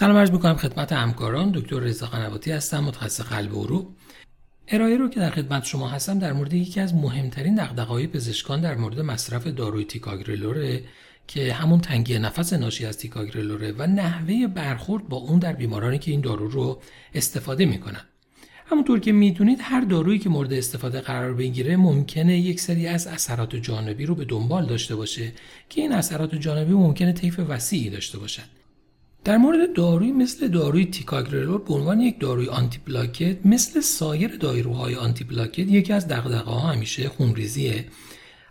سلام عرض می‌کنم خدمت همکاران. دکتر رضا قنواتی هستم متخصص قلب و عروق ارائه رو که در خدمت شما هستم در مورد یکی از مهمترین دغدغه‌های پزشکان در مورد مصرف داروی تیکاگرلوره که همون تنگی نفس ناشی از تیکاگرلوره و نحوه برخورد با اون در بیمارانی که این دارو رو استفاده می‌کنن. همونطور که می‌دونید هر دارویی که مورد استفاده قرار بگیره ممکنه یک سری از اثرات جانبی رو به دنبال داشته باشه که این اثرات جانبی ممکنه طیف وسیعی داشته باشد در مورد داروی مثل داروی تیکاگرلور به عنوان یک داروی آنتی پلاکت مثل سایر داروهای آنتی پلاکت یکی از دغدغه‌ها همیشه خونریزیه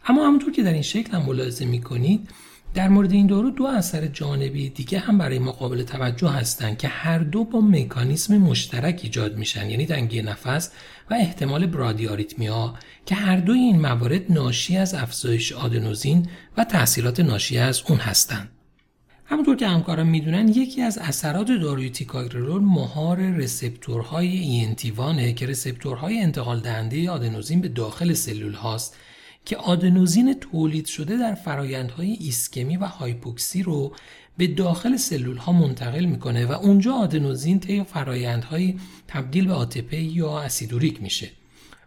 اما همونطور که در این شکل هم ملاحظه می‌کنید در مورد این دارو دو اثر جانبی دیگه هم برای ما توجه هستند که هر دو با مکانیسم مشترک ایجاد میشن یعنی تنگی نفس و احتمال برادیاریتمیا که هر دوی این موارد ناشی از افزایش آدنوزین و تاثیرات ناشی از اون هستند. همونطور که همکاران می‌دونن یکی از اثرات داروی تیکاگرلور مهار رسپتورهای اینتیوانه که رسپتورهای انتقال دهنده آدنوزین به داخل سلول هاست که آدنوزین تولید شده در فرایندهای ایسکمی و هایپوکسی رو به داخل سلول ها منتقل می‌کنه و اونجا آدنوزین طی فرایندهای تبدیل به آتپی یا اسیدوریک میشه.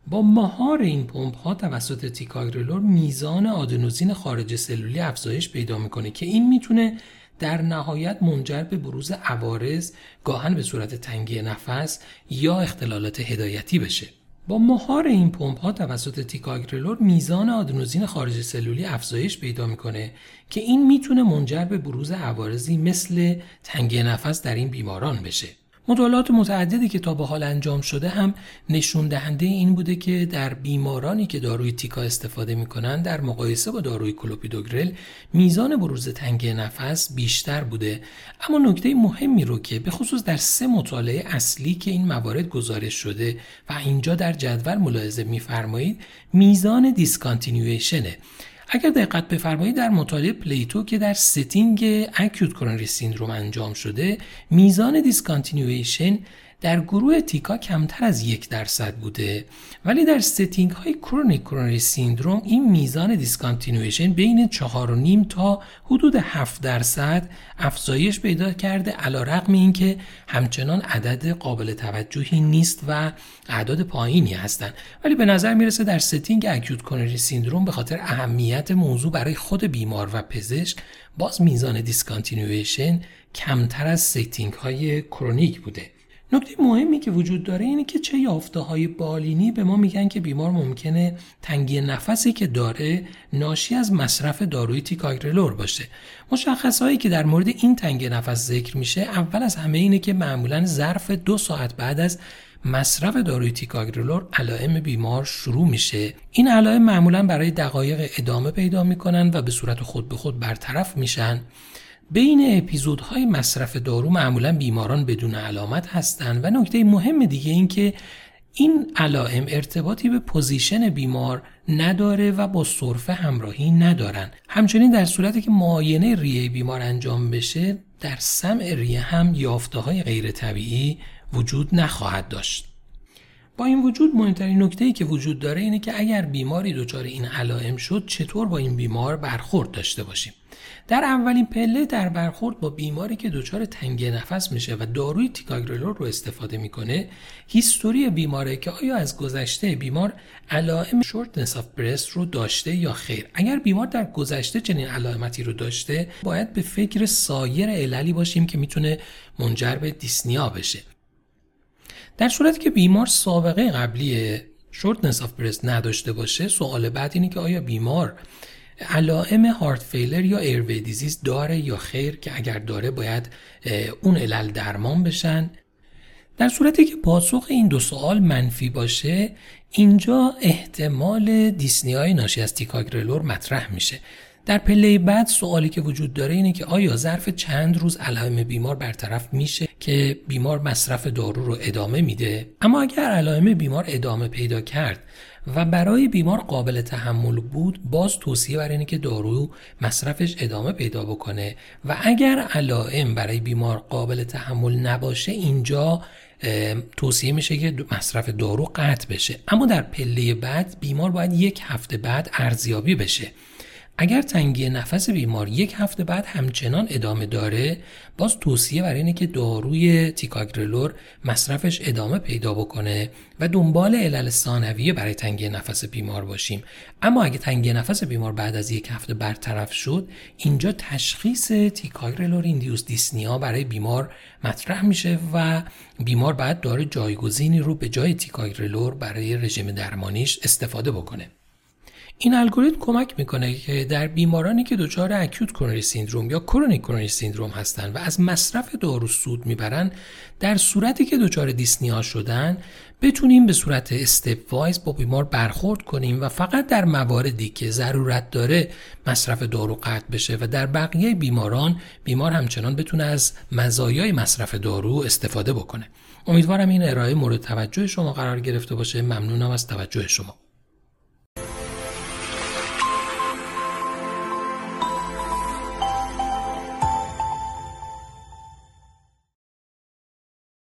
با مهار این پمپ ها توسط تیکاگرلور میزان آدنوزین خارج سلولی افزایش پیدا می‌کنه که این می‌تونه در نهایت منجر به بروز عوارض گاهن به صورت تنگی نفس یا اختلالات هدایتی بشه. با مهار این پمپ ها توسط تیکاگرلور میزان آدنوزین خارج سلولی افزایش پیدا می‌کنه که این می‌تونه منجر به بروز عوارضی مثل تنگی نفس در این بیماران بشه. مطالعات متعددی که تا به حال انجام شده هم نشون دهنده این بوده که در بیمارانی که داروی تیکا استفاده می‌کنن در مقایسه با داروی کلوپیدوگرل میزان بروز تنگی نفس بیشتر بوده. اما نکته مهمی رو که به خصوص در سه مطالعه اصلی که این موارد گزارش شده و اینجا در جدول ملاحظه میفرمایید میزان دیسکانتینیویشنه اگر دقت بفرمایید در مطالعه PLATO که در setting acute coronary syndrome انجام شده میزان discontinuation در گروه Tica کمتر از یک درصد بوده. ولی در setting های chronic coronary syndrome این میزان discontinuation بین 4.5 تا حدود 7 درصد افزایش پیدا کرده علی رغم این که همچنان عدد قابل توجهی نیست و اعداد پایینی هستند. ولی به نظر می‌رسه در setting acute coronary syndrome به خاطر اهمیت موضوع برای خود بیمار و پزشک باز میزان discontinuation کمتر از setting های chronic بوده. نکته مهمی که وجود داره اینه که چه یافته های بالینی به ما میگن که بیمار ممکنه تنگی نفسی که داره ناشی از مصرف داروی ticagrelor باشه. مشخصه هایی که در مورد این تنگی نفس ذکر میشه اول از همه اینه که معمولا ظرف دو ساعت بعد از مصرف داروی ticagrelor علائم بیمار شروع میشه. این علائم معمولا برای دقایق ادامه پیدا می‌کنن و به صورت خود به خود برطرف میشن. بین اپیزودهای مصرف دارو معمولا بیماران بدون علامت هستند و نکته مهم دیگه این که این علائم ارتباطی به position بیمار نداره و با سرفه همراهی ندارن. همچنین در صورتی که معاینه ریه بیمار انجام بشه در سمع ریه هم یافته های غیر طبیعی وجود نخواهد داشت. با این وجود مهمترین نکته ای که وجود داره اینه که اگر بیماری دچار این علائم شد چطور با این بیمار برخورد داشته باشیم؟ در اولین پله در برخورد با بیماری که دچار تنگی نفس میشه و داروی ticagrelor رو استفاده می‌کنه history بیماره که آیا از گذشته بیمار علائم shortness of breath رو داشته یا خیر؟ اگر بیمار در گذشته چنین علائمی رو داشته باید به فکر سایر عللی باشیم که می‌تونه منجر به dyspnea بشه. در صورتی که بیمار سابقه قبلی shortness of breath نداشته باشه سوال بعد اینه که آیا بیمار علائم heart failure یا airway disease داره یا خیر که اگر داره باید اون علل درمان بشن. در صورتی که پاسخ این دو سوال منفی باشه اینجا احتمال dyspnea های ناشی از ticagrelor مطرح میشه. در پله بعد سوالی که وجود داره اینه که آیا ظرف چند روز علائم بیمار برطرف میشه که بیمار مصرف دارو رو ادامه میده؟ اما اگر علائم بیمار ادامه پیدا کرد و برای بیمار قابل تحمل بود باز توصیه بر اینه که دارو مصرفش ادامه پیدا بکنه و اگر علائم برای بیمار قابل تحمل نباشه اینجا توصیه میشه که مصرف دارو قطع بشه. اما در پله بعد بیمار باید یک هفته بعد ارزیابی بشه. اگر تنگی نفس بیمار یک هفته بعد همچنان ادامه داره باز توصیه برای اینه که داروی تیکاگرلور مصرفش ادامه پیدا بکنه و دنبال علل ثانویه برای تنگی نفس بیمار باشیم. اما اگه تنگی نفس بیمار بعد از یک هفته برطرف شد اینجا تشخیص تیکاگرلور ایندیوس دیسنیا برای بیمار مطرح میشه و بیمار بعد داره جایگزینی رو به جای تیکاگرلور برای رژیم درمانیش استفاده بکنه. این الگوریتم کمک می‌کنه که در بیمارانی که دچار اکوت کرونری سیندروم یا کرونیک کرونری سیندروم هستند و از مصرف دارو سود می‌برن در صورتی که دچار دیسنیا شدن بتونیم به صورت استپ وایز با بیمار برخورد کنیم و فقط در مواردی که ضرورت داره مصرف دارو قطع بشه و در بقیه بیماران بیمار همچنان بتونه از مزایای مصرف دارو استفاده بکنه. امیدوارم این ارائه مورد توجه شما قرار گرفته باشه. ممنونم از توجه شما.